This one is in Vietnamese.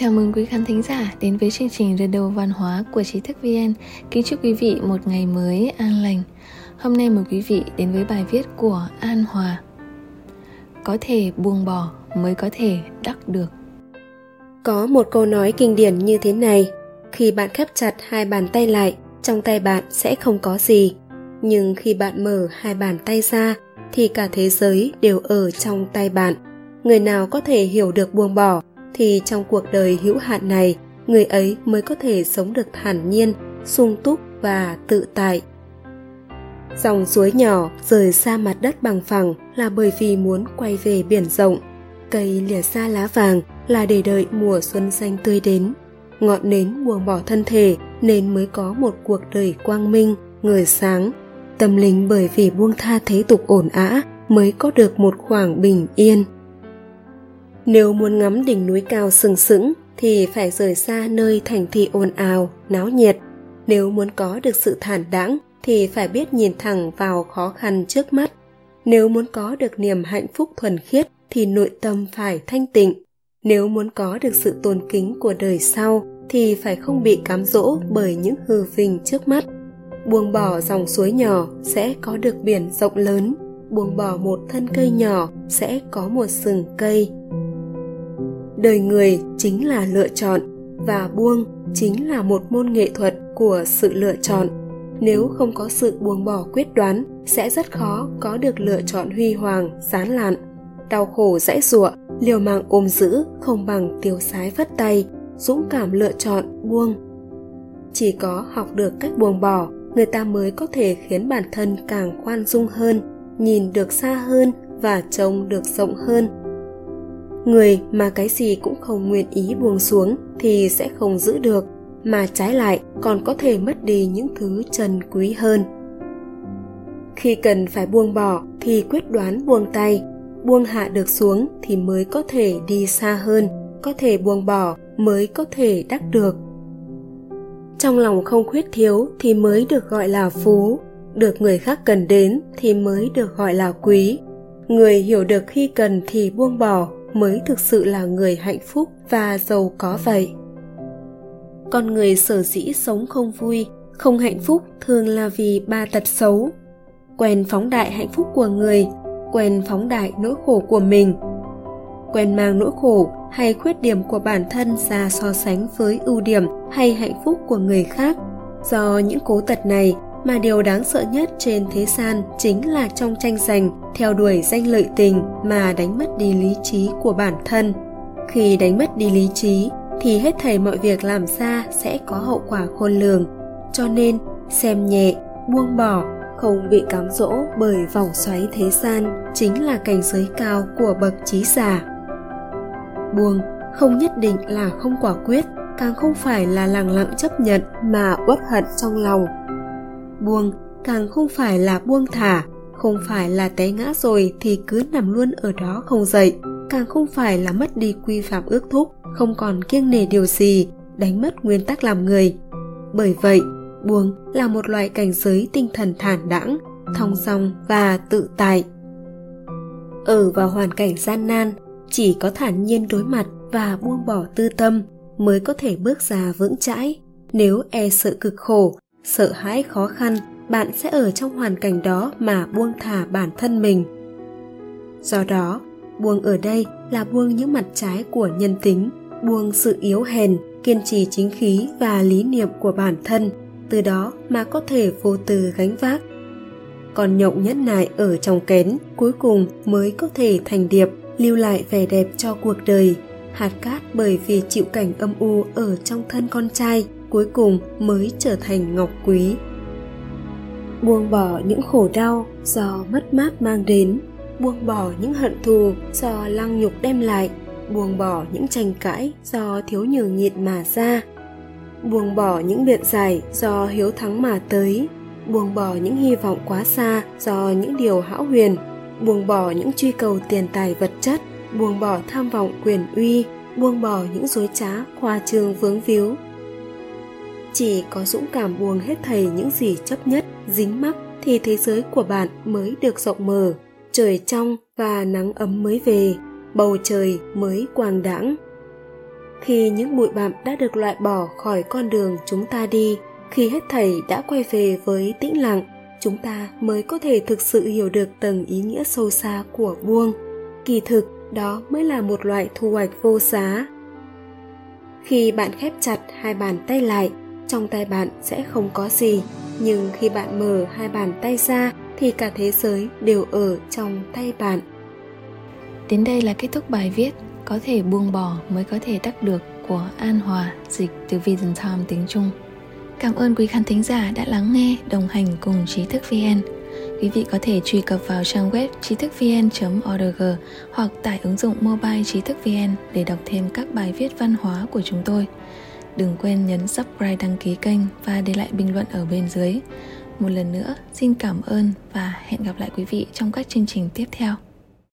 Chào mừng quý khán thính giả đến với chương trình Radio Văn hóa của Trí thức VN. Kính chúc quý vị một ngày mới an lành. Hôm nay mời quý vị đến với bài viết của An Hòa. Có thể buông bỏ mới có thể đắc được. Có một câu nói kinh điển như thế này, khi bạn khép chặt hai bàn tay lại, trong tay bạn sẽ không có gì. Nhưng khi bạn mở hai bàn tay ra thì cả thế giới đều ở trong tay bạn. Người nào có thể hiểu được buông bỏ thì trong cuộc đời hữu hạn này, người ấy mới có thể sống được thản nhiên, sung túc và tự tại. Dòng suối nhỏ rời xa mặt đất bằng phẳng là bởi vì muốn quay về biển rộng. Cây lìa xa lá vàng là để đợi mùa xuân xanh tươi đến. Ngọn nến buông bỏ thân thể nên mới có một cuộc đời quang minh người sáng. Tâm linh bởi vì buông tha thế tục ổn ã mới có được một khoảng bình yên nếu muốn ngắm đỉnh núi cao sừng sững thì phải rời xa nơi thành thị ồn ào, náo nhiệt. Nếu muốn có được sự thản đãng thì phải biết nhìn thẳng vào khó khăn trước mắt. Nếu muốn có được niềm hạnh phúc thuần khiết thì nội tâm phải thanh tịnh. Nếu muốn có được sự tôn kính của đời sau thì phải không bị cám dỗ bởi những hư vinh trước mắt. Buông bỏ dòng suối nhỏ sẽ có được biển rộng lớn, buông bỏ một thân cây nhỏ sẽ có một sừng cây đời người chính là lựa chọn và buông chính là một môn nghệ thuật của sự lựa chọn. Nếu không có sự buông bỏ quyết đoán, sẽ rất khó có được lựa chọn huy hoàng sán lạn. Đau khổ dãy giụa, liều mạng ôm giữ không bằng tiêu sái vất tay, dũng cảm lựa chọn, buông. Chỉ có học được cách buông bỏ, người ta mới có thể khiến bản thân càng khoan dung hơn, nhìn được xa hơn và trông được rộng hơn người mà cái gì cũng không nguyện ý buông xuống thì sẽ không giữ được, mà trái lại còn có thể mất đi những thứ trần quý hơn. Khi cần phải buông bỏ thì quyết đoán buông tay, buông hạ được xuống thì mới có thể đi xa hơn, có thể buông bỏ mới có thể đắc được. Trong lòng không khuyết thiếu thì mới được gọi là phú, được người khác cần đến thì mới được gọi là quý. Người hiểu được khi cần thì buông bỏ mới thực sự là người hạnh phúc và giàu có vậy. Con người sở dĩ sống không vui, không hạnh phúc thường là vì ba tật xấu. Quen phóng đại hạnh phúc của người, quen phóng đại nỗi khổ của mình. Quen mang nỗi khổ hay khuyết điểm của bản thân ra so sánh với ưu điểm hay hạnh phúc của người khác. Do những cố tật này mà điều đáng sợ nhất trên thế gian chính là trong tranh giành, theo đuổi danh lợi tình mà đánh mất đi lý trí của bản thân. Khi đánh mất đi lý trí, thì hết thảy mọi việc làm ra sẽ có hậu quả khôn lường. Cho nên, xem nhẹ, buông bỏ, không bị cám dỗ bởi vòng xoáy thế gian chính là cảnh giới cao của bậc trí giả. Buông, không nhất định là không quả quyết, càng không phải là lặng lặng chấp nhận mà uất hận trong lòng buông, càng không phải là buông thả, không phải là té ngã rồi thì cứ nằm luôn ở đó không dậy, càng không phải là mất đi quy phạm ước thúc, không còn kiêng nể điều gì, đánh mất nguyên tắc làm người. Bởi vậy, buông là một loại cảnh giới tinh thần thản đãng, thong dong và tự tại. Ở vào hoàn cảnh gian nan, chỉ có thản nhiên đối mặt và buông bỏ tư tâm mới có thể bước ra vững chãi. Nếu e sợ cực khổ sợ hãi khó khăn, bạn sẽ ở trong hoàn cảnh đó mà buông thả bản thân mình. Do đó, buông ở đây là buông những mặt trái của nhân tính, buông sự yếu hèn, kiên trì chính khí và lý niệm của bản thân, từ đó mà có thể vô tư gánh vác. Còn nhộng nhẫn nại ở trong kén, cuối cùng mới có thể thành điệp, lưu lại vẻ đẹp cho cuộc đời, hạt cát bởi vì chịu cảnh âm u ở trong thân con trai cuối cùng mới trở thành ngọc quý. Buông bỏ những khổ đau do mất mát mang đến, buông bỏ những hận thù do lăng nhục đem lại, buông bỏ những tranh cãi do thiếu nhường nhịn mà ra, buông bỏ những biện giải do hiếu thắng mà tới, buông bỏ những hy vọng quá xa do những điều hão huyền, buông bỏ những truy cầu tiền tài vật chất, buông bỏ tham vọng quyền uy, buông bỏ những dối trá, khoa trương vướng víu chỉ có dũng cảm buông hết thầy những gì chấp nhất, dính mắc thì thế giới của bạn mới được rộng mở. Trời trong và nắng ấm mới về, bầu trời mới quang đãng. Khi những bụi bặm đã được loại bỏ khỏi con đường chúng ta đi, khi hết thảy đã quay về với tĩnh lặng, chúng ta mới có thể thực sự hiểu được tầng ý nghĩa sâu xa của buông. Kỳ thực, đó mới là một loại thu hoạch vô giá. Khi bạn khép chặt hai bàn tay lại trong tay bạn sẽ không có gì nhưng khi bạn mở hai bàn tay ra thì cả thế giới đều ở trong tay bạn đến đây là kết thúc bài viết có thể buông bỏ mới có thể đắc được của An Hòa dịch từ Vision Time tiếng Trung. Cảm ơn quý khán thính giả đã lắng nghe, đồng hành cùng trí thức VN. Quý vị có thể truy cập vào trang web trí thức vn.org hoặc tải ứng dụng mobile trí thức VN để đọc thêm các bài viết văn hóa của chúng tôi. Đừng quên nhấn subscribe đăng ký kênh và để lại bình luận ở bên dưới. Một lần nữa, xin cảm ơn và hẹn gặp lại quý vị trong các chương trình tiếp theo.